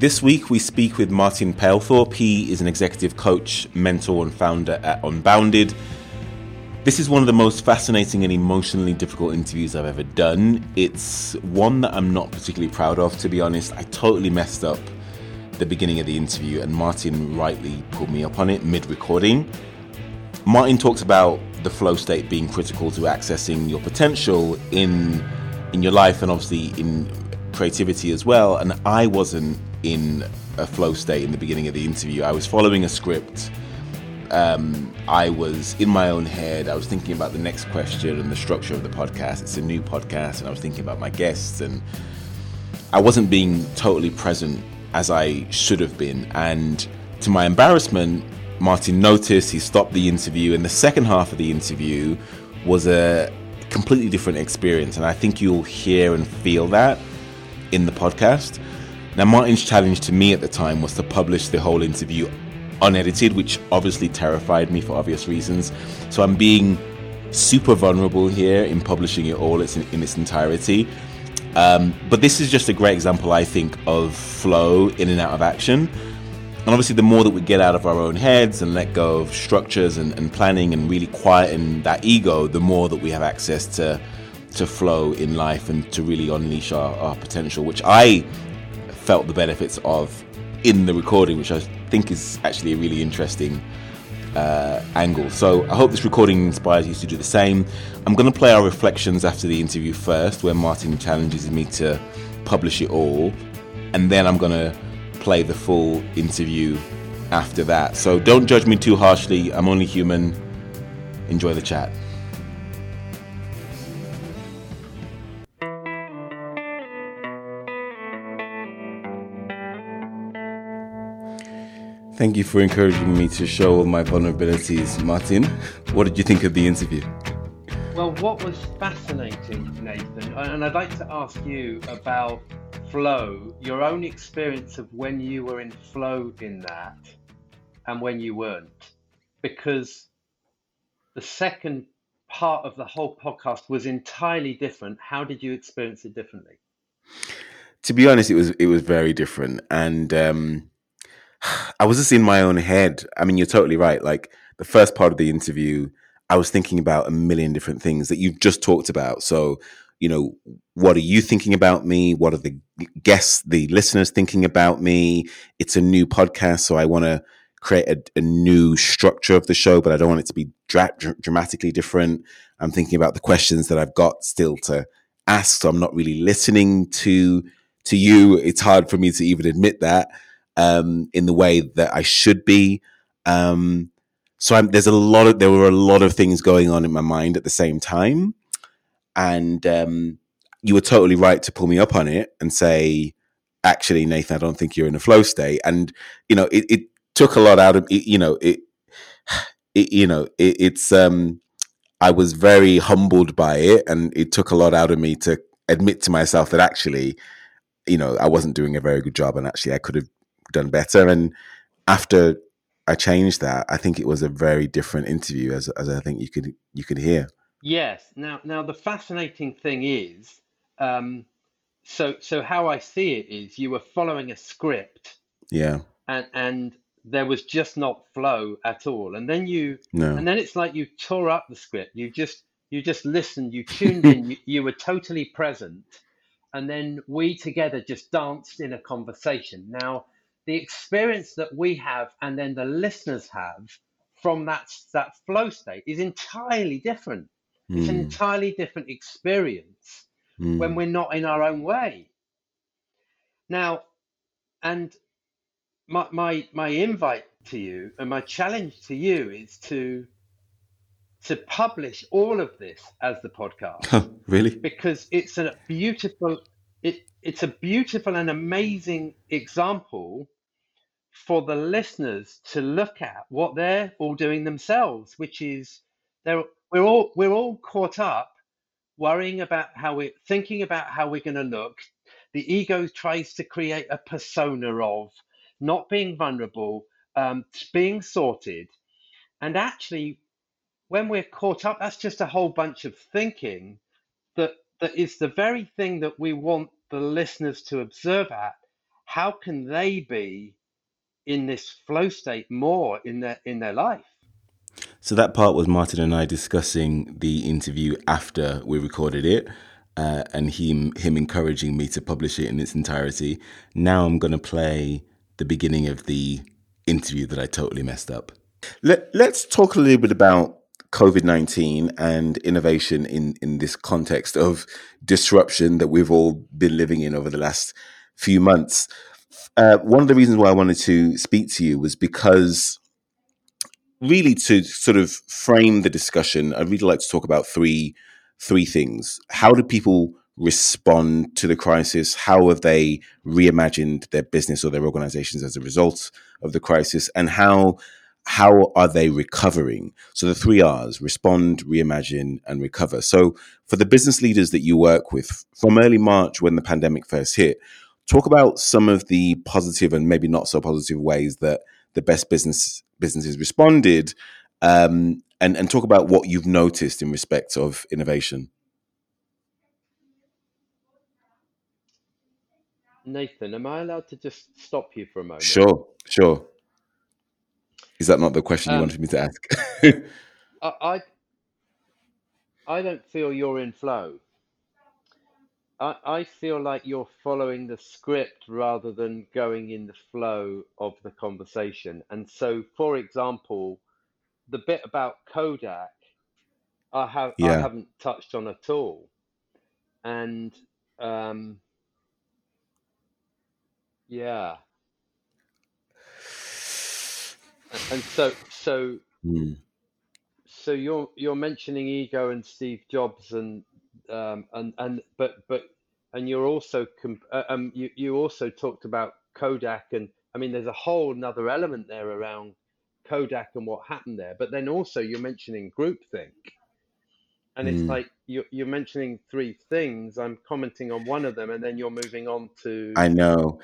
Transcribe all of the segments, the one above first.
This week we speak with Martin Palethorpe. He is an executive coach, mentor, and founder at Unbounded. This is one of the most fascinating and emotionally difficult interviews I've ever done. It's one that I'm not particularly proud of, to be honest. I totally messed up the beginning of the interview, and Martin rightly pulled me up on it mid recording. Martin talks about the flow state being critical to accessing your potential in in your life and obviously in creativity as well. And I wasn't in a flow state in the beginning of the interview. I was following a script. Um, I was in my own head. I was thinking about the next question and the structure of the podcast. It's a new podcast, and I was thinking about my guests, and I wasn't being totally present as I should have been. And to my embarrassment, Martin noticed. He stopped the interview, and the second half of the interview was a completely different experience. And I think you'll hear and feel that in the podcast. Now, Martin's challenge to me at the time was to publish the whole interview unedited, which obviously terrified me for obvious reasons. So I'm being super vulnerable here in publishing it all in, in its entirety. Um, but this is just a great example, I think, of flow in and out of action. And obviously, the more that we get out of our own heads and let go of structures and, and planning and really quieten that ego, the more that we have access to to flow in life and to really unleash our, our potential, which I felt the benefits of in the recording, which I think is actually a really interesting uh, angle. So I hope this recording inspires you to do the same. I'm going to play our reflections after the interview first, where Martin challenges me to publish it all, and then I'm going to play the full interview after that. So don't judge me too harshly. I'm only human. Enjoy the chat. Thank you for encouraging me to show all my vulnerabilities, Martin. What did you think of the interview? Well, what was fascinating, Nathan, and I'd like to ask you about flow, your own experience of when you were in flow in that and when you weren't. Because the second part of the whole podcast was entirely different. How did you experience it differently? To be honest, it was it was very different, and um, I was just in my own head. I mean, you're totally right. Like the first part of the interview, I was thinking about a million different things that you've just talked about. So, you know, what are you thinking about me? What are the guests, the listeners thinking about me? It's a new podcast, so I want to create a, a, new structure of the show, but I don't want it to be dra- dramatically different. I'm thinking about the questions that I've got still to ask, so I'm not really listening to to you. It's hard for me to even admit that um, in the way that I should be. Um, so I'm, there's a lot of there were a lot of things going on in my mind at the same time, and um, you were totally right to pull me up on it and say, actually, Nathan, I don't think you're in a flow state. And you know, it, it took a lot out of it, you know it. it you know, it, it's um, I was very humbled by it, and it took a lot out of me to admit to myself that actually, you know, I wasn't doing a very good job, and actually, I could have done better. And after I changed that, I think it was a very different interview, as as I think you could you could hear. Yes. Now, now the fascinating thing is, um, so so how I see it is, you were following a script. Yeah. And and there was just not flow at all. And then you, no. and then it's like you tore up the script. You just you just listened. You tuned in. you, you were totally present. And then we together just danced in a conversation. Now the experience that we have and then the listeners have from that that flow state is entirely different. Mm. It's an hmm. entirely different experience mm. when we're not in our own way. Now, and my, my my invite to you and my challenge to you is to to publish all of this as the podcast. really? Because it's a beautiful it it's a beautiful and amazing example for the listeners to look at what they're all doing themselves, which is they're we're all we're all caught up worrying about how we're thinking about how we're going to look. The ego tries to create a persona of not being vulnerable, um, being sorted, and actually, when we're caught up, that's just a whole bunch of thinking that that is the very thing that we want the listeners to observe at how can they be in this flow state more in their in their life? So that part was Martin and I discussing the interview after we recorded it. Uh, and him him encouraging me to publish it in its entirety. Now I'm going to play the beginning of the interview that I totally messed up. Let, let's talk a little bit about COVID 19 and innovation in, in this context of disruption that we've all been living in over the last few months. Uh, one of the reasons why I wanted to speak to you was because really to sort of frame the discussion, I'd really like to talk about three three things. How do people respond to the crisis? How have they reimagined their business or their organizations as a result of the crisis? And how how are they recovering? So the three R's respond, reimagine, and recover. So for the business leaders that you work with from early March when the pandemic first hit, talk about some of the positive and maybe not so positive ways that the best business businesses responded um, and, and talk about what you've noticed in respect of innovation. Nathan, am I allowed to just stop you for a moment? Sure, sure. Is that not the question you Um, wanted me to ask? I, I I don't feel you're in flow. I, I feel like you're following the script rather than going in the flow of the conversation. And so, for example, the bit about Kodak, I have I haven't touched on at all. And um, yeah, A- and so so Mm, so you're you're mentioning ego and Steve Jobs and um, and and but but and you're also com- uh, um you you also talked about Kodak and I mean there's a whole another element there around Kodak and what happened there. But then also you're mentioning groupthink, and it's mm. like you're you're mentioning three things. I'm commenting on one of them, and then you're moving on to I know.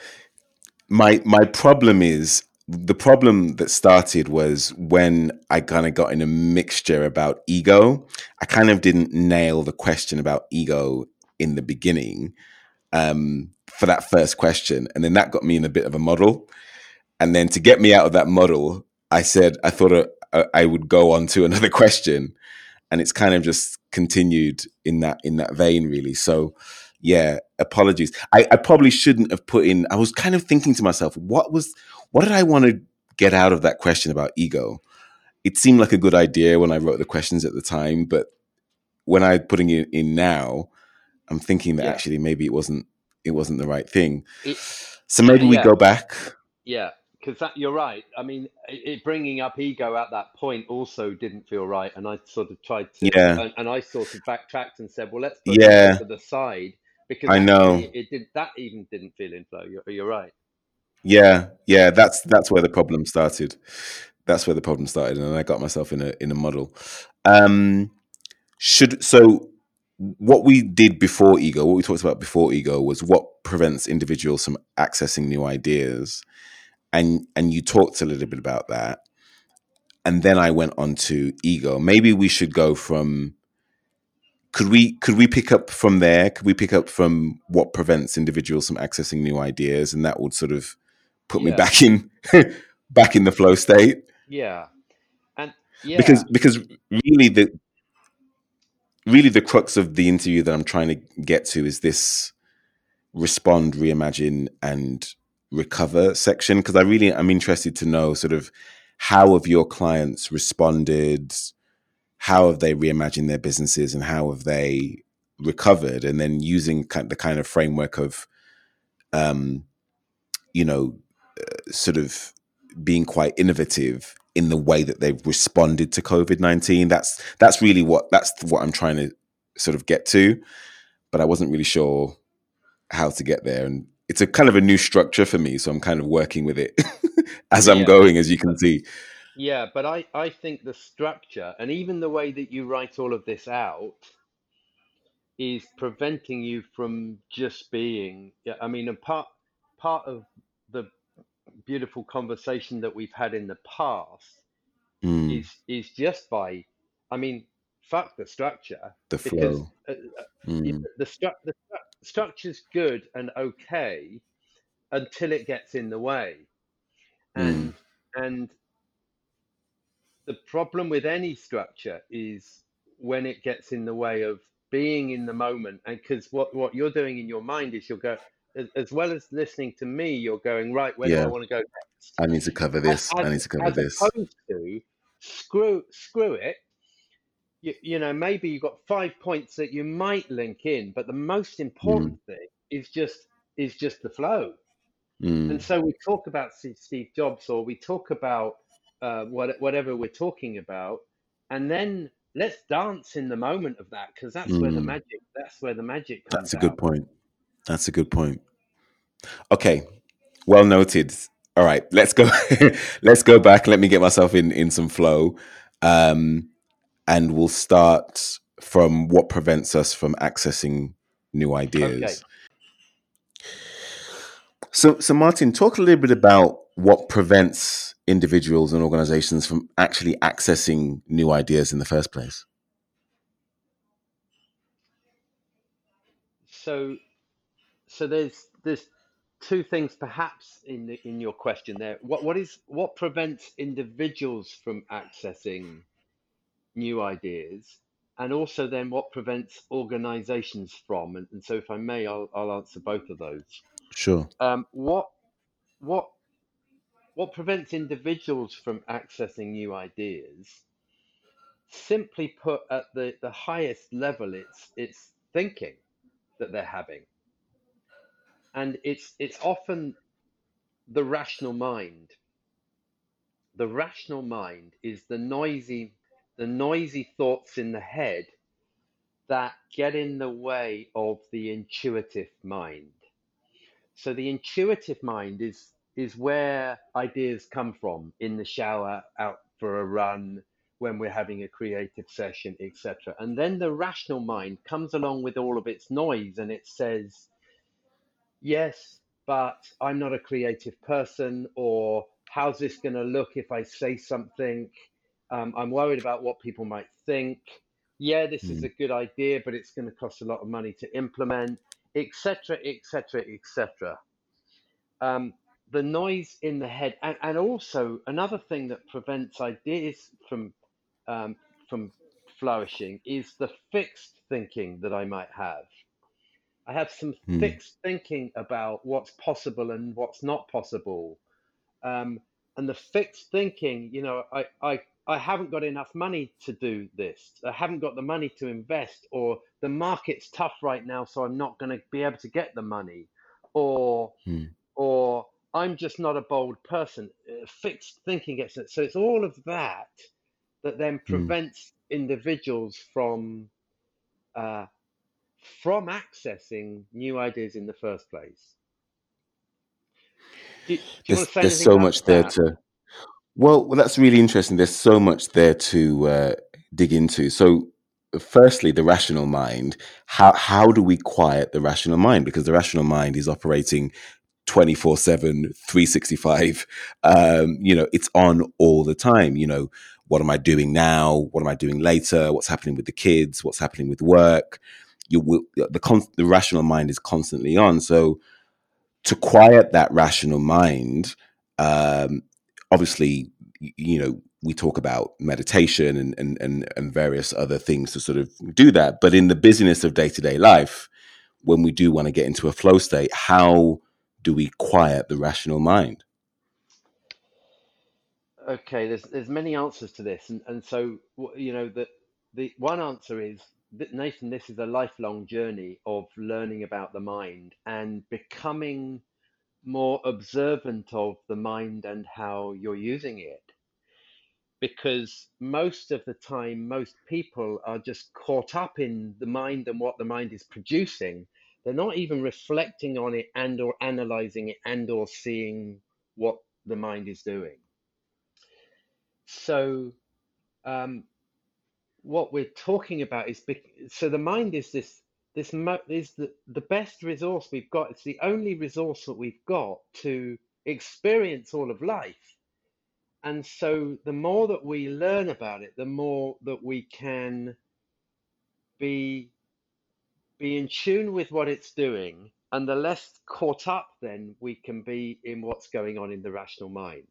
My my problem is the problem that started was when I kind of got in a mixture about ego. I kind of didn't nail the question about ego in the beginning um, for that first question, and then that got me in a bit of a muddle. And then to get me out of that muddle, I said I thought uh, uh, I would go on to another question, and it's kind of just continued in that in that vein, really. So, yeah, apologies. I, I probably shouldn't have put in. I was kind of thinking to myself, what was what did I want to get out of that question about ego? It seemed like a good idea when I wrote the questions at the time, but when I'm putting it in now, I'm thinking that yeah actually maybe it wasn't it wasn't the right thing. it So maybe we go back. yeah because that you're right. I mean, it, bringing up ego at that point also didn't feel right, and I sort of tried to Yeah, and, and I sort of backtracked and said, well, let's put yeah, to the side because I know. it did that even didn't feel in flow. You're, you're right. Yeah, yeah, that's that's where the problem started. That's where the problem started, and I got myself in a in a muddle. Um, should so what we did before ego, what we talked about before ego, was what prevents individuals from accessing new ideas, and and you talked a little bit about that, and then I went on to ego. Maybe we should go from could we could we pick up from there? Could we pick up from what prevents individuals from accessing new ideas, and that would sort of put me back in back in the flow state. Yeah, and because yeah, because really the really the crux of the interview that I'm trying to get to is this respond, reimagine, and recover section. Because I really I'm interested to know sort of how have your clients responded, how have they reimagined their businesses, and how have they recovered, and then using kind the kind of framework of um, you know sort of being quite innovative in the way that they've responded to COVID nineteen. That's that's really what that's what I'm trying to sort of get to, but I wasn't really sure how to get there, and it's a kind of a new structure for me, so I'm kind of working with it as I'm going, as you can see. Yeah, but I I think the structure and even the way that you write all of this out is preventing you from just being. Yeah, I mean, a part part of the beautiful conversation that we've had in the past Mm, is is just by, I mean, fuck the structure the because flow. uh, uh, Mm, the stru the stru- structure's good and okay, until it gets in the way. Mm. And and the problem with any structure is when it gets in the way of being in the moment. And because what, what you're doing in your mind is you'll go, as, as well as listening to me, you're going, right, where do I want to go next? I need to cover this. I need to cover as this. opposed to screw, screw it. You, you know, maybe you've got five points that you might link in, but the most Mm. important thing is just is just the flow. Mm. And so we talk about Steve Jobs, or we talk about uh, what, whatever we're talking about, and then let's dance in the moment of that because that's where the Mm. magic that's where the magic That's a good out. point. That's a good point. Okay, well noted. All right, let's go. let's go back. Let me get myself in in some flow, um, and we'll start from what prevents us from accessing new Okay, ideas. So, so Martin, talk a little bit about what prevents individuals and organizations from actually accessing new ideas in the first place. so so there's there's two things perhaps in the, in your question there. What what is what prevents individuals from accessing new ideas, and also then what prevents organizations from? And, and so, if I may, I'll I'll answer both of those. Sure. Um, what what what prevents individuals from accessing new ideas? Simply put, at the, the highest level, it's it's thinking that they're having, and it's it's often the rational mind. The rational mind is the noisy the noisy thoughts in the head that get in the way of the intuitive mind. So the intuitive mind is is where ideas come from in the shower, out for a run, when we're having a creative session, etc. And then the rational mind comes along with all of its noise and it says, yes, but I'm not a creative person, or how's this going to look if I say something? Um, I'm worried about what people might think. Yeah, this is Mm. a good idea, but it's going to cost a lot of money to implement, etc., etc., etc. Um, the noise in the head, and, and also another thing that prevents ideas from um, from flourishing is the fixed thinking that I might have. I have some Mm. fixed thinking about what's possible and what's not possible. Um, and the fixed thinking, you know, I, I, I haven't got enough money to do this. I haven't got the money to invest, or the market's tough right now, so I'm not going to be able to get the money, or, Mm. or I'm just not a bold person. Uh, Fixed thinking gets it. So it's all of that that then Mm. prevents individuals from uh, from accessing new ideas in the first place. Do, do you want There's to say there's so much there that? to well, that's really interesting. There's so much there to uh, dig into. So, firstly, the rational mind. How how do we quiet the rational mind? Because the rational mind is operating 24 7 365 um you know it's on all the time you know what am i doing now what am i doing later what's happening with the kids what's happening with work you the con- the rational mind is constantly on so to quiet that rational mind um obviously you know we talk about meditation and and and, and various other things to sort of do that. But in the busyness of day-to-day life when we do want to get into a flow state how do we quiet the rational mind? Okay, there's there's many answers to this, and and so you know the the one answer is that Nathan, this is a lifelong journey of learning about the mind and becoming more observant of the mind and how you're using it. Because most of the time, most people are just caught up in the mind and what the mind is producing. They're not even reflecting on it and or analyzing it and or seeing what the mind is doing. So um, what we're talking about is so the mind is this this mo- is the, the best resource we've got. It's the only resource that we've got to experience all of life. And so the more that we learn about it, the more that we can be be in tune with what it's doing and the less caught up then we can be in what's going on in the rational mind.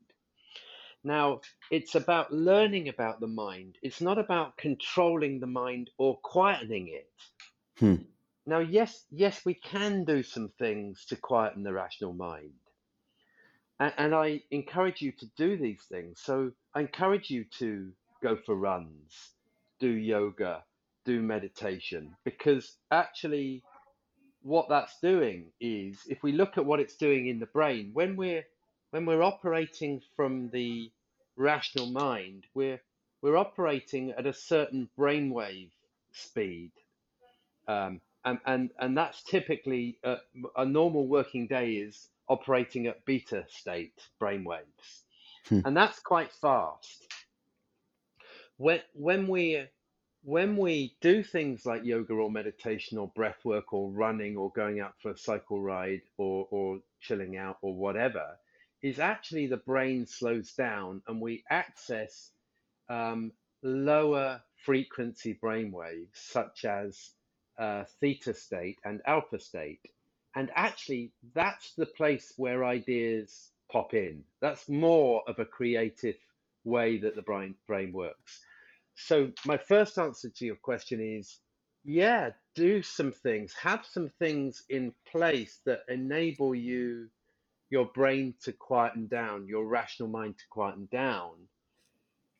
Now, it's about learning about the mind. It's not about controlling the mind or quietening it. Hmm. Now, yes, yes, we can do some things to quieten the rational mind. And, and I encourage you to do these things. So I encourage you to go for runs, do yoga, do meditation, because actually what that's doing is if we look at what it's doing in the brain when we're when we're operating from the rational mind we're we're operating at a certain brainwave speed um, and, and and that's typically uh, a normal working day is operating at beta state brainwaves Hmm. and that's quite fast when when we when we do things like yoga or meditation or breath work or running or going out for a cycle ride or, or chilling out or whatever, is actually the brain slows down and we access um, lower frequency brain waves such as uh, theta state and alpha state. And actually, that's the place where ideas pop in. That's more of a creative way that the brain, brain works. So my first answer to your question is, yeah, do some things, have some things in place that enable you, your brain to quieten down, your rational mind to quieten down,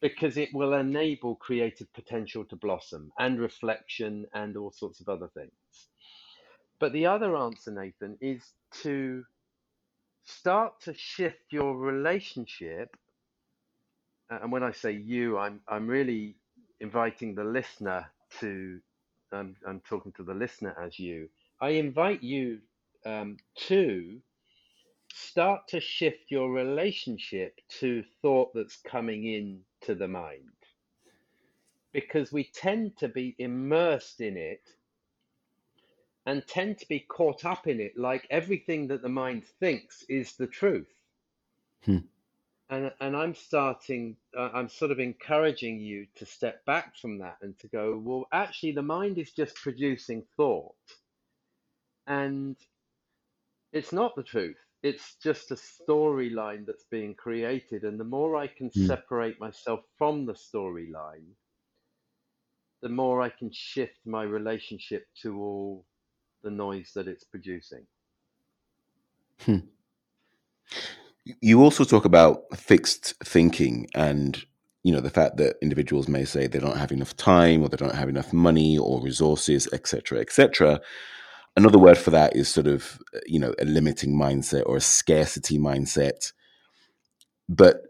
because it will enable creative potential to blossom and reflection and all sorts of other things. But the other answer, Nathan, is to start to shift your relationship. And when I say you, I'm I'm really inviting the listener to, um, I'm talking to the listener as you. I invite you um, to start to shift your relationship to thought that's coming in to the mind. Because we tend to be immersed in it and tend to be caught up in it like everything that the mind thinks is the truth. Hmm. And, and I'm starting, uh, I'm sort of encouraging you to step back from that and to go, well, actually, the mind is just producing thought. And it's not the truth. It's just a storyline that's being created. And the more I can Hmm. separate myself from the storyline, the more I can shift my relationship to all the noise that it's producing. Hmm. You also talk about fixed thinking and you know the fact that individuals may say they don't have enough time or they don't have enough money or resources etc etc another word for that is sort of uh, you know a limiting mindset or a scarcity mindset. But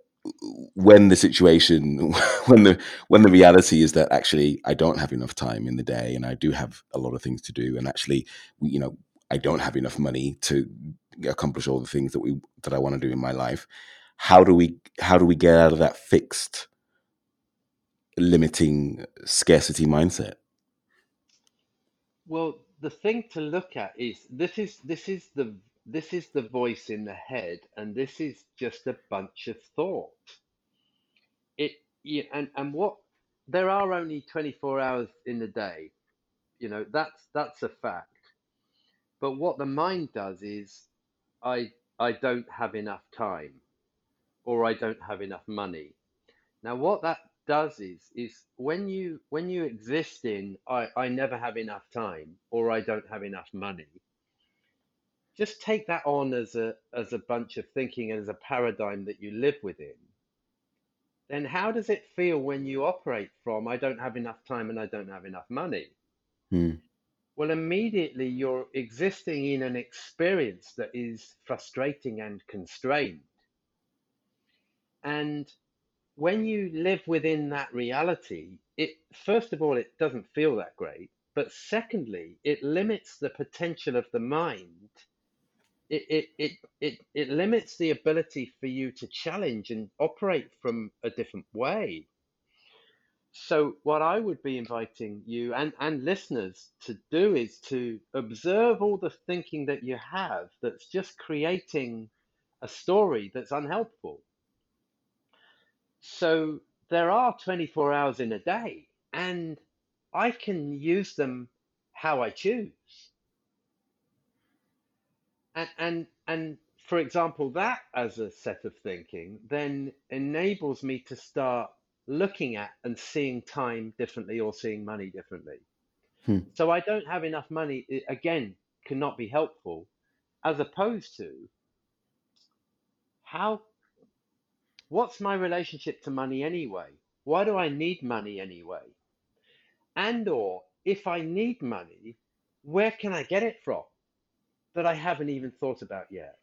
when the situation when the when the reality is that actually I don't have enough time in the day and I do have a lot of things to do and actually you know I don't have enough money to accomplish all the things that we that I want to do in my life how do we how do we get out of that fixed limiting scarcity mindset? Well, the thing to look at is this is this is the this is the voice in the head, and this is just a bunch of thought. It and and what there are only 24 hours in the day, you know, that's that's a fact. But what the mind does is I I don't have enough time or I don't have enough money. Now what that does is is when you when you exist in I, I never have enough time or I don't have enough money, just take that on as a as a bunch of thinking and as a paradigm that you live within. Then how does it feel when you operate from I don't have enough time and I don't have enough money? Hmm. Well, immediately you're existing in an experience that is frustrating and constrained. And when you live within that reality, it first of all, it doesn't feel that great. But secondly, it limits the potential of the mind. It, it, it, it, it limits the ability for you to challenge and operate from a different way. So, what I would be inviting you and, and listeners to do is to observe all the thinking that you have that's just creating a story that's unhelpful. So, there are 24 hours in a day, and I can use them how I choose. and and and for example, that as a set of thinking then enables me to start looking at and seeing time differently or seeing money differently. Hmm. So I don't have enough money, again, cannot be helpful, as opposed to how, what's my relationship to money anyway? Why do I need money anyway? And or if I need money, where can I get it from that I haven't even thought about yet?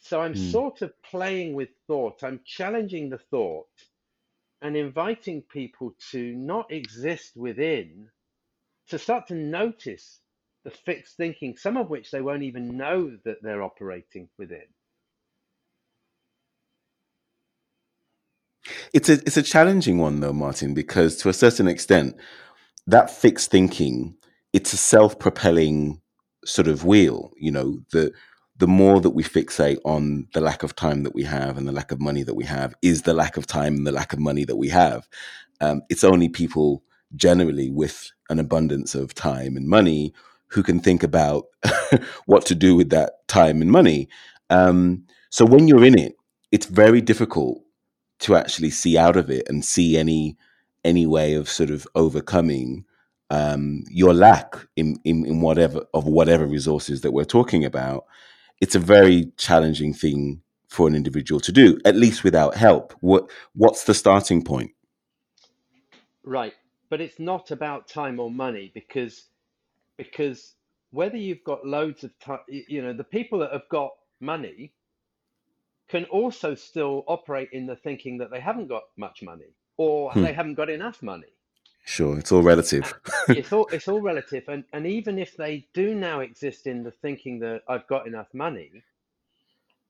So I'm Hmm. sort of playing with thought. I'm challenging the thought and inviting people to not exist within, to start to notice the fixed thinking, some of which they won't even know that they're operating within. It's a it's a challenging one though, Martin, because to a certain extent, that fixed thinking, it's a self-propelling sort of wheel. You know, the the more that we fixate on the lack of time that we have and the lack of money that we have is the lack of time and the lack of money that we have. Um, it's only people generally with an abundance of time and money who can think about what to do with that time and money. Um, so when you're in it, it's very difficult to actually see out of it and see any any way of sort of overcoming um, your lack in, in in whatever of whatever resources that we're talking about. It's a very challenging thing for an individual to do, at least without help. What what's the starting point? Right. But it's not about time or money because because whether you've got loads of time, you know, the people that have got money can also still operate in the thinking that they haven't got much money or Hmm. they haven't got enough money. Sure, it's all relative. it's all it's all relative. And and even if they do now exist in the thinking that I've got enough money,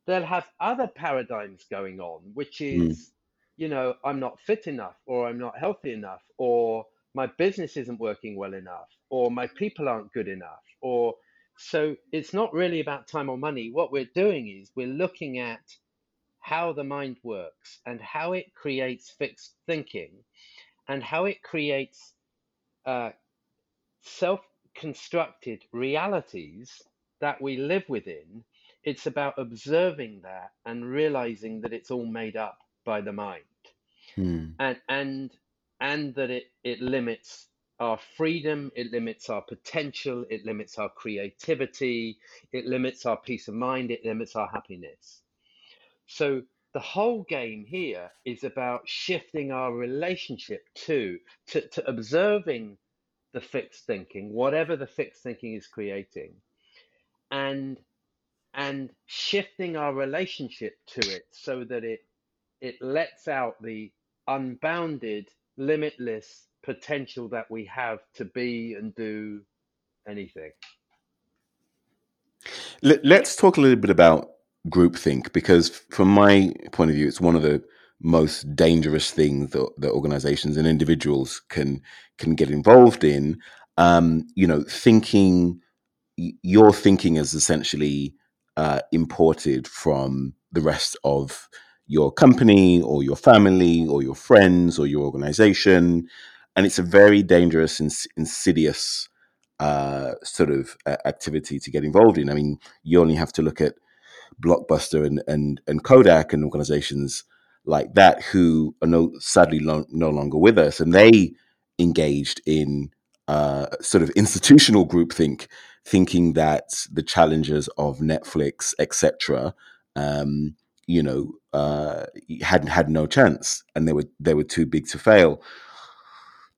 they'll have other paradigms going on, which Hmm. is, you know, I'm not fit enough, or I'm not healthy enough, or my business isn't working well enough, or my people aren't good enough, or so it's not really about time or money. What we're doing is we're looking at how the mind works and how it creates fixed thinking and how it creates uh, self-constructed realities that we live within. It's about observing that and realizing that it's all made up by the mind Hmm. and and and that it it limits our freedom, it limits our potential, it limits our creativity, it limits our peace of mind, it limits our happiness. So the whole game here is about shifting our relationship to to, to observing the fixed thinking, whatever the fixed thinking is creating, and and shifting our relationship to it so that it it lets out the unbounded, limitless potential that we have to be and do anything. Let, let's talk a little bit about groupthink because, from my point of view, it's one of the most dangerous things that, that organizations and individuals can can get involved in. Um, you know, thinking your thinking is essentially uh, imported from the rest of your company or your family or your friends or your organization, and it's a very dangerous and insidious uh, sort of uh, activity to get involved in. I mean, you only have to look at Blockbuster and and, and Kodak and organizations like that who are no sadly no longer with us, and they engaged in uh, sort of institutional groupthink, thinking that the challenges of Netflix, etc., um, you know, uh, had had no chance, and they were they were too big to fail.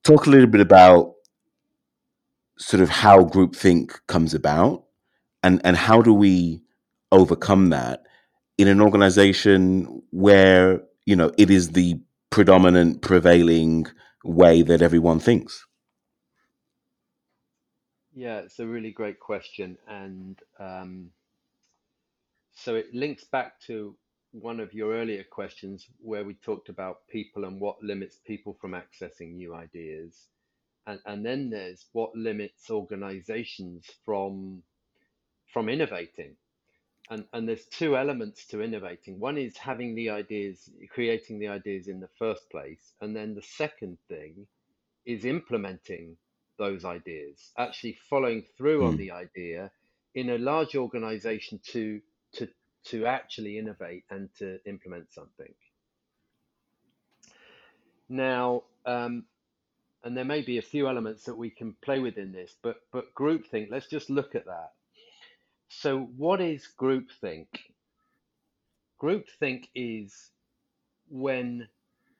Talk a little bit about sort of how groupthink comes about and and how do we overcome that in an organization where you know it is the predominant prevailing way that everyone thinks Yeah, it's a really great question, and um, so it links back to one of your earlier questions where we talked about people and what limits people from accessing new ideas, and and then there's what limits organizations from from innovating. And, and there's two elements to innovating. One is having the ideas, creating the ideas in the first place. And then the second thing is implementing those ideas, actually following through on Mm, the idea in a large organization to to to actually innovate and to implement something. Now, um, and there may be a few elements that we can play with in this, but but groupthink. Let's just look at that. So, what is groupthink? Groupthink is when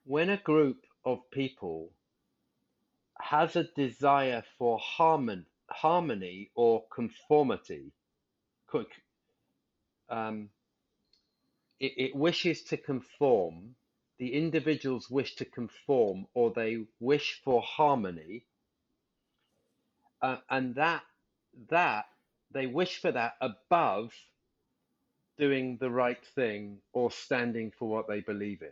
when a group of people has a desire for harmon, harmony or conformity. Um, it, it wishes to conform. The individuals wish to conform, or they wish for harmony, uh, and that that they wish for that above doing the right thing or standing for what they believe in.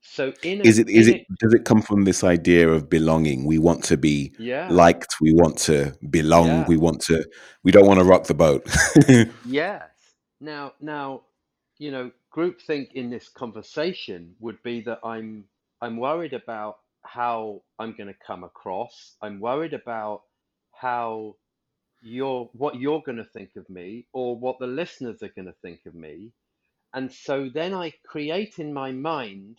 So in Is it is it a does it come from this idea of belonging? We want to be yeah liked, we want to belong, yeah we want to we don't want to rock the boat. yes. Now now you know groupthink in this conversation would be that I'm I'm worried about how I'm going to come across. I'm worried about how you're what you're going to think of me or what the listeners are going to think of me. And so then I create in my mind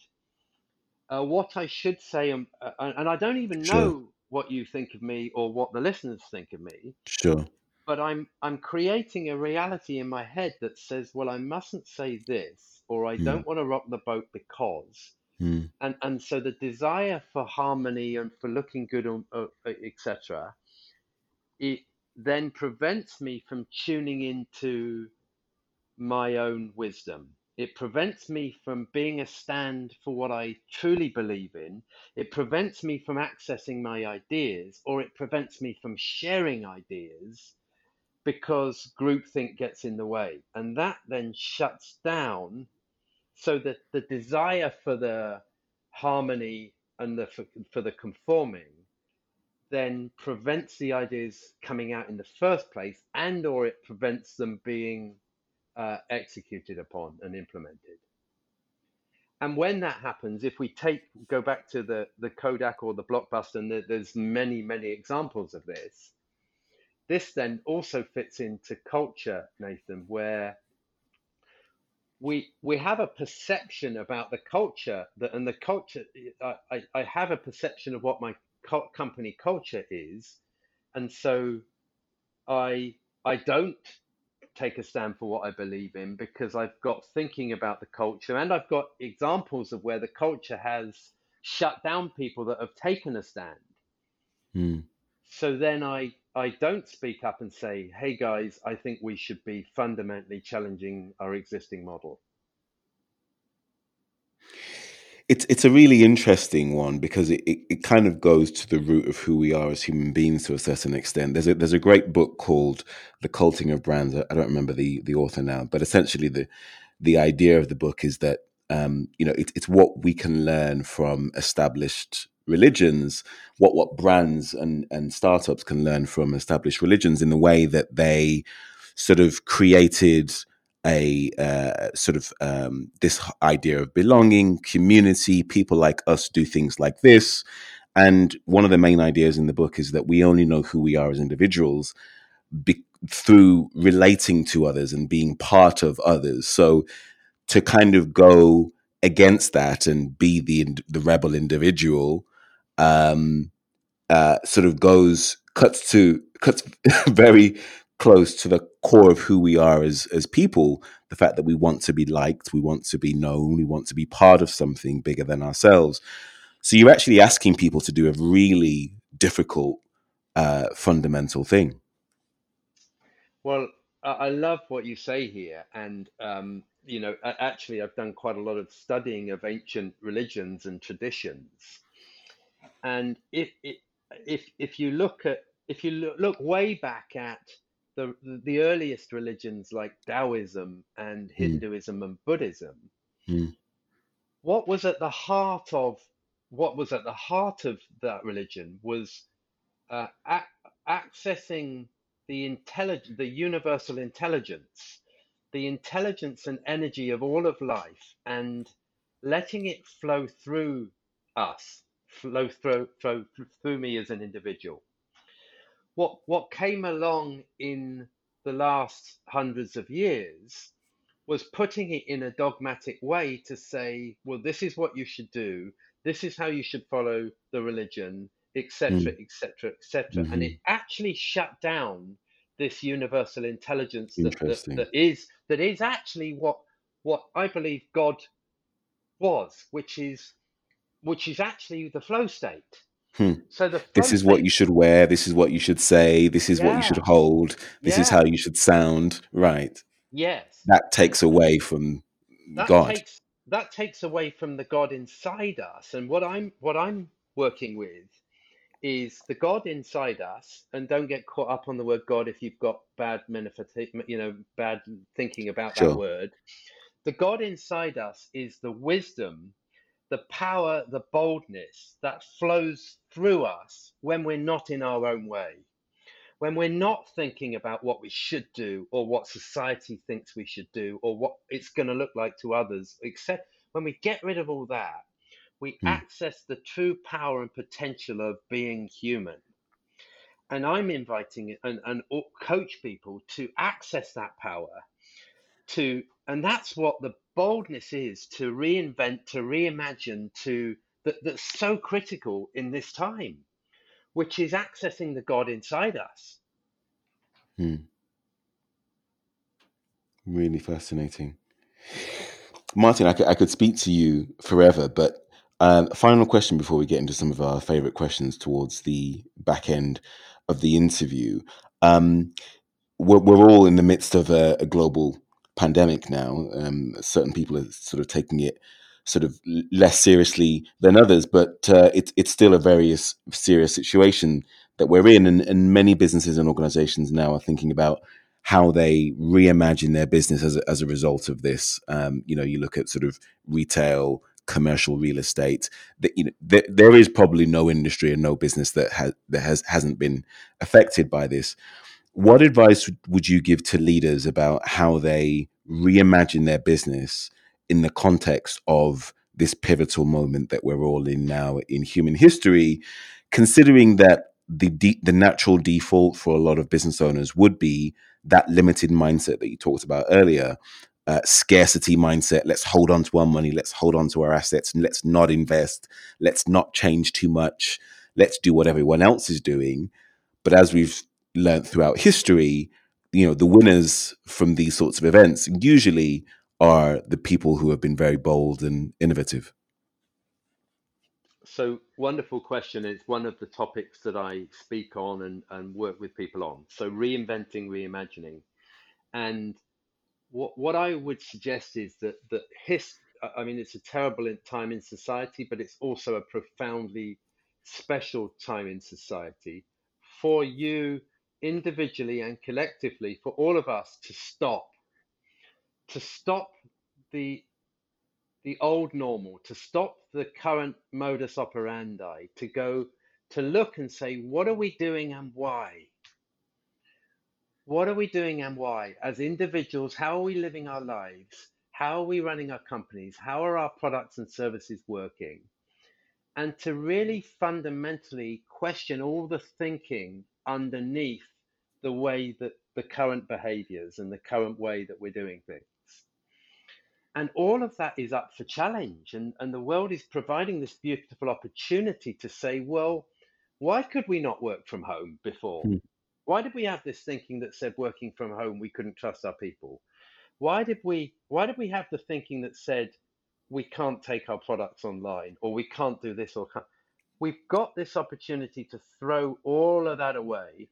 uh, what I should say, um, uh, and I don't even Sure, know what you think of me or what the listeners think of me, sure. but I'm I'm creating a reality in my head that says, well, I mustn't say this, or I Mm, don't want to rock the boat because, mm, and and so the desire for harmony and for looking good, uh, etc., it then prevents me from tuning into my own wisdom. It prevents me from being a stand for what I truly believe in. It prevents me from accessing my ideas, or it prevents me from sharing ideas because groupthink gets in the way. And that then shuts down so that the desire for the harmony and the for, for the conforming then prevents the ideas coming out in the first place and or it prevents them being uh, executed upon and implemented. And when that happens, if we take go back to the the Kodak or the Blockbuster, and there- there's many many examples of this. This then also fits into culture, Nathan, where we we have a perception about the culture that and the culture I, I, I have a perception of what my co- company culture is and so I I don't take a stand for what I believe in because I've got thinking about the culture and I've got examples of where the culture has shut down people that have taken a stand. mm. So then I I don't speak up and say, "Hey guys, I think we should be fundamentally challenging our existing model." It's it's a really interesting one because it, it, it kind of goes to the root of who we are as human beings to a certain extent. There's a there's a great book called The Culting of Brands. I don't remember the the author now, but essentially the the idea of the book is that um, you know it, it's what we can learn from established religions, what what brands and and startups can learn from established religions in the way that they sort of created a uh, sort of um, this idea of belonging, community. People like us do things like this, and one of the main ideas in the book is that we only know who we are as individuals be- through relating to others and being part of others. So to kind of go against that and be the the rebel individual um, uh, sort of goes cuts to cuts very close to the core of who we are as as people. The fact that we want to be liked, we want to be known, we want to be part of something bigger than ourselves. So you're actually asking people to do a really difficult, uh, fundamental thing. Well, I love what you say here, and um, you know, actually, I've done quite a lot of studying of ancient religions and traditions, and if if if you look at if you look way back at the the earliest religions like Taoism and Mm, Hinduism and Buddhism, mm, what was at the heart of what was at the heart of that religion was uh, ac accessing the intelligent, the universal intelligence, the intelligence and energy of all of life, and letting it flow through us, flow through, flow through me as an individual. What what came along in the last hundreds of years was putting it in a dogmatic way to say, well, this is what you should do, this is how you should follow the religion, etc., etc., etc., and it hmm actually shut down this universal intelligence that, that that is that is actually what what I believe God was, which is which is actually the flow state. Hmm. So the This is what you should wear. This is what you should say. This is what you should hold. This is how you should sound. Right. yes, That takes away from that God. takes that takes away from the God inside us. And what I'm what I'm working with is the God inside us. And don't get caught up on the word God if you've got bad you know, bad thinking about that word. The God inside us is the wisdom, the power, the boldness that flows through us when we're not in our own way. When we're not thinking about what we should do or what society thinks we should do or what it's going to look like to others, except when we get rid of all that, we Hmm. access the true power and potential of being human. And I'm inviting and, and coach people to access that power to and that's what the boldness is to reinvent to reimagine to that, that's so critical in this time which is accessing the god inside us Hmm. Really fascinating. Martin, I could, I could speak to you forever, but um, final question before we get into some of our favorite questions towards the back end of the interview. Um, we're, we're all in the midst of a, a global pandemic now. Um, certain people are sort of taking it sort of less seriously than others, but uh, it's it's still a very serious situation that we're in, and, and many businesses and organizations now are thinking about how they reimagine their business as a, as a result of this. Um, you know, you look at sort of retail, commercial real estate. That you know, there, there is probably no industry and no business that has that has hasn't been affected by this. What advice would you give to leaders about how they reimagine their business in the context of this pivotal moment that we're all in now in human history, considering that the de- the natural default for a lot of business owners would be that limited mindset that you talked about earlier, uh, scarcity mindset. Let's hold on to our money. Let's hold on to our assets, and let's not invest. Let's not change too much. Let's do what everyone else is doing. But as we've learned throughout history, you know, the winners from these sorts of events usually are the people who have been very bold and innovative. So, wonderful question. It's one of the topics that I speak on and, and work with people on. So, reinventing, reimagining. And what, what I would suggest is that, that his, I mean, it's a terrible time in society, but it's also a profoundly special time in society for you individually and collectively, for all of us to stop, to stop the the old normal, to stop the current modus operandi, to go to look and say, what are we doing and why? What are we doing and why? As individuals, how are we living our lives? How are we running our companies? How are our products and services working? And to really fundamentally question all the thinking underneath the way that the current behaviors and the current way that we're doing things. And all of that is up for challenge. And, and the world is providing this beautiful opportunity to say, well, why could we not work from home before? Hmm. Why did we have this thinking that said working from home we couldn't trust our people? Why did we why did we have the thinking that said we can't take our products online or we can't do this or can't? We've got this opportunity to throw all of that away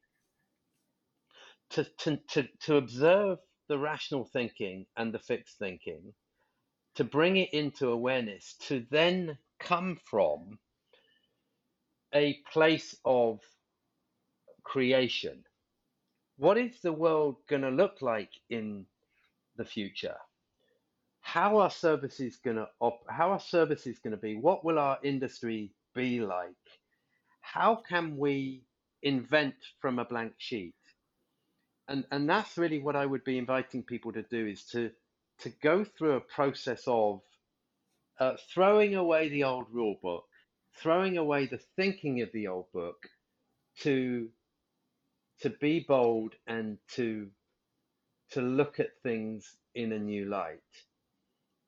to, to, to, to observe the rational thinking and the fixed thinking to bring it into awareness, to then come from a place of creation. What is the world going to look like in the future? How are services going to op- how are services going to be? What will our industry be like? How can we invent from a blank sheet? And and that's really what I would be inviting people to do is to to go through a process of uh, throwing away the old rule book, throwing away the thinking of the old book, to to be bold and to to look at things in a new light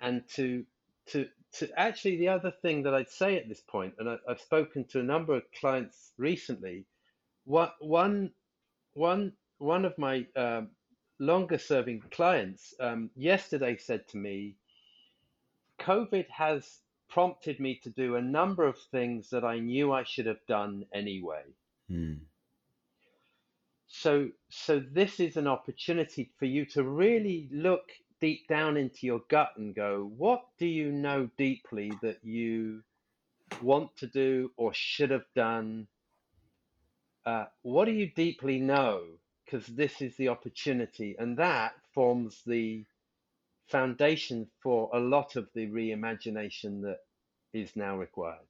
and to to actually the other thing that I'd say at this point, and I, I've spoken to a number of clients recently. What one one one of my um, longer serving clients um, yesterday said to me, COVID has prompted me to do a number of things that I knew I should have done anyway. Mm. So, so this is an opportunity for you to really look deep down into your gut and go, what do you know deeply that you want to do or should have done? Uh, what do you deeply know? Because this is the opportunity, and that forms the foundation for a lot of the reimagination that is now required.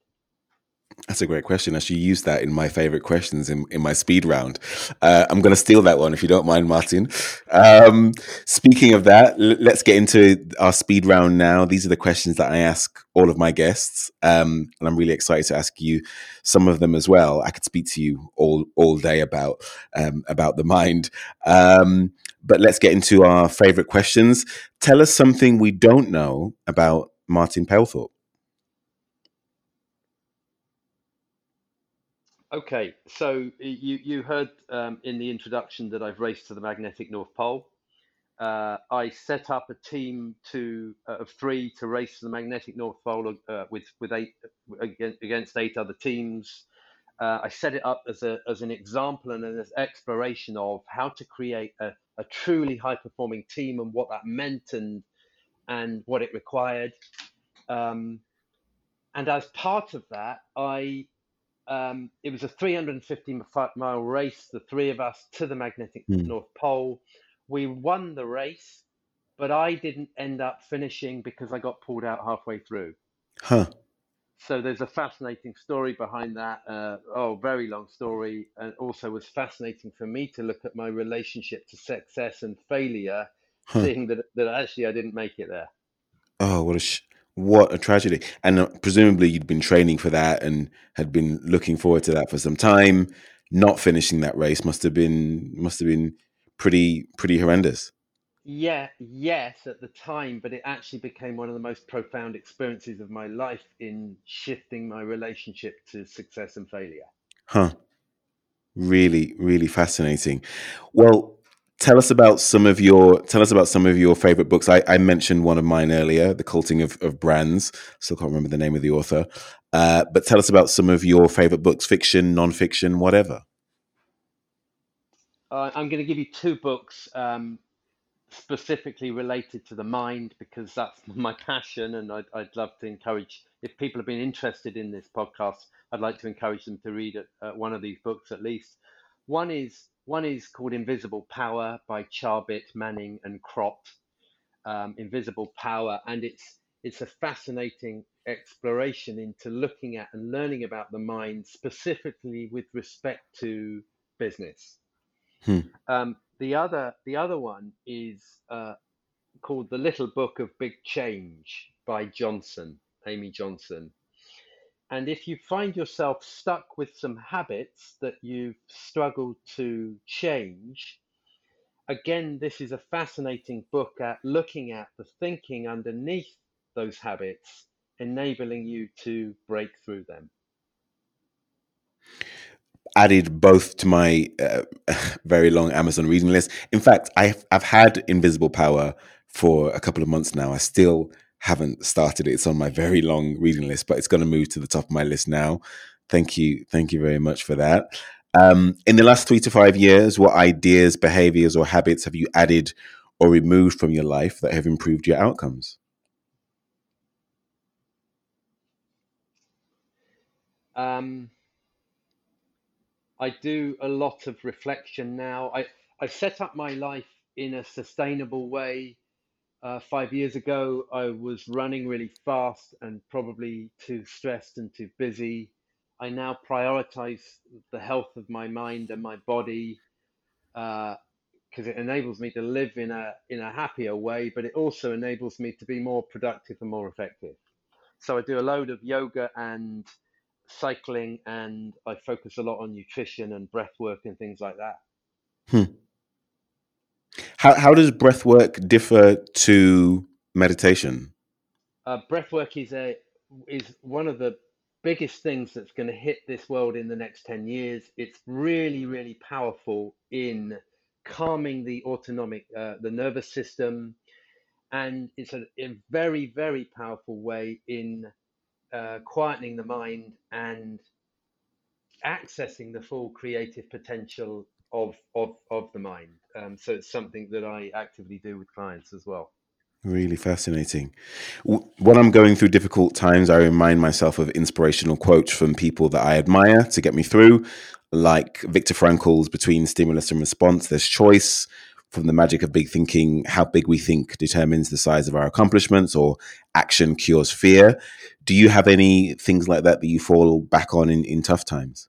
That's a great question. I should use that in my favorite questions in, in my speed round. Uh, I'm going to steal that one if you don't mind, Martin. Um, speaking of that, l- let's get into our speed round now. These are the questions that I ask all of my guests, um, and I'm really excited to ask you some of them as well. I could speak to you all all day about um, about the mind, um, but let's get into our favorite questions. Tell us something we don't know about Martin Palethorpe. Okay, so you you heard um, in the introduction that I've raced to the magnetic North Pole. Uh, I set up a team to uh, of three to race to the magnetic North Pole uh, with with eight against eight other teams. Uh, I set it up as a as an example and an exploration of how to create a, a truly high performing team and what that meant and and what it required. Um, and as part of that, I um, it was a 350 mile race, the three of us to the magnetic mm. North Pole. We won the race, but I didn't end up finishing because I got pulled out halfway through. Huh. So there's a fascinating story behind that. Uh, oh, very long story. And also was fascinating for me to look at my relationship to success and failure, huh. seeing that, that actually I didn't make it there. Oh, what a sh- what a tragedy. And uh, presumably you'd been training for that and had been looking forward to that for some time. Not finishing that race must have been must have been pretty pretty horrendous. Yeah, yes, at the time, but it actually became one of the most profound experiences of my life in shifting my relationship to success and failure. Huh. Really, really fascinating. Well, tell us about some of your tell us about some of your favorite books. I, I mentioned one of mine earlier the culting of, of brands. Still can't remember the name of the author. Uh, but tell us about some of your favorite books fiction non-fiction whatever. Uh, i'm going to give you two books um, specifically related to the mind because that's my passion and I'd, I'd, love to encourage if people have been interested in this podcast i'd like to encourage them to read uh, one of these books at least. One is one is called Invisible Power by Charbit, Manning, and Krot. Um, Invisible Power, and it's it's a fascinating exploration into looking at and learning about the mind, specifically with respect to business. Hmm. Um, the other the other one is uh, called The Little Book of Big Change by Johnson, Amy Johnson. And if you find yourself stuck with some habits that you've struggled to change, again, this is a fascinating book at looking at the thinking underneath those habits, enabling you to break through them. Added both to my uh, very long Amazon reading list. In fact, I've, I've had Invisible Power for a couple of months now. I still haven't started it. It's on my very long reading list, but it's going to move to the top of my list now. Thank you. Thank you very much for that. Um, in the last three to five years, what ideas, behaviors, or habits have you added or removed from your life that have improved your outcomes? Um, I do a lot of reflection now. I, I set up my life in a sustainable way uh, five years ago, I was running really fast and probably too stressed and too busy. I now prioritize the health of my mind and my body because uh, it enables me to live in a in a happier way, but it also enables me to be more productive and more effective. So I do a load of yoga and cycling, and I focus a lot on nutrition and breath work and things like that. Hmm. How how does breath work differ to meditation? Uh, breath work is a is one of the biggest things that's going to hit this world in the next 10 years. It's really, really powerful in calming the autonomic, uh, the nervous system, and it's a, a very, very powerful way in uh, quietening the mind and accessing the full creative potential of of of the mind. Um, so it's something that I actively do with clients as well. Really fascinating. When I'm going through difficult times, I remind myself of inspirational quotes from people that I admire to get me through, like Viktor Frankl's Between Stimulus and Response, There's Choice, from the magic of big thinking, how big we think determines the size of our accomplishments, or action cures fear. Do you have any things like that that you fall back on in, in tough times?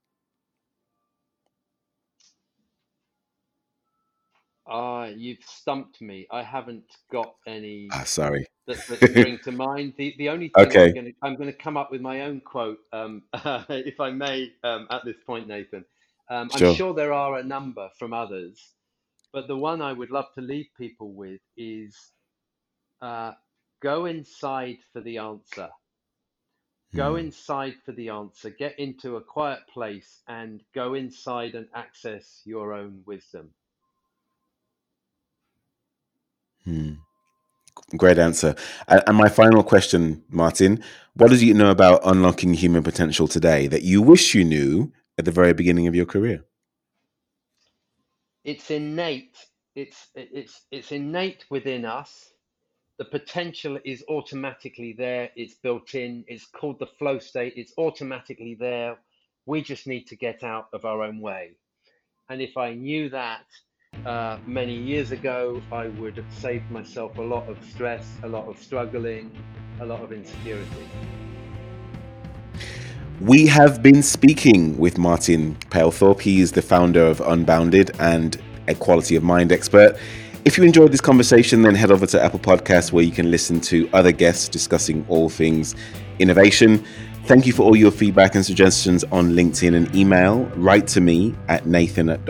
Ah, you've stumped me. I haven't got any Ah, sorry. that, that spring to mind. The the only thing I'm Okay, I'm gonna come up with my own quote, um, if I may, um, at this point, Nathan. Um, I'm sure. sure there are a number from others, but the one I would love to leave people with is uh, go inside for the answer. Go Hmm. inside for the answer. Get into a quiet place and go inside and access your own wisdom. Hmm. Great answer. And, my final question, Martin, what does you know about unlocking human potential today that you wish you knew at the very beginning of your career? It's innate. It's it's it's innate within us. The potential is automatically there. It's built in. It's called the flow state. It's automatically there. We just need to get out of our own way. And if I knew that uh, many years ago, I would have saved myself a lot of stress, a lot of struggling, a lot of insecurity. We have been speaking with Martin Palethorpe. He is the founder of Unbounded and a quality of mind expert. If you enjoyed this conversation, then head over to Apple Podcasts where you can listen to other guests discussing all things innovation. Thank you for all your feedback and suggestions on LinkedIn and email. Write to me at nathan at.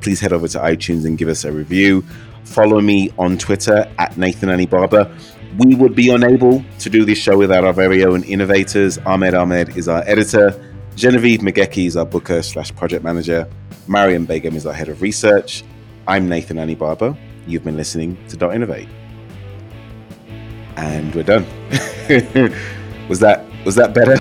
Please head over to iTunes and give us a review. Follow me on Twitter at Nathan Anibaba. We would be unable to do this show without our very own innovators. Ahmed Ahmed is our editor. Genevieve McGecky is our booker slash project manager. Mariam Begum is our head of research. I'm Nathan Anibaba. You've been listening to Dot Innovate. And we're done. was that was that better?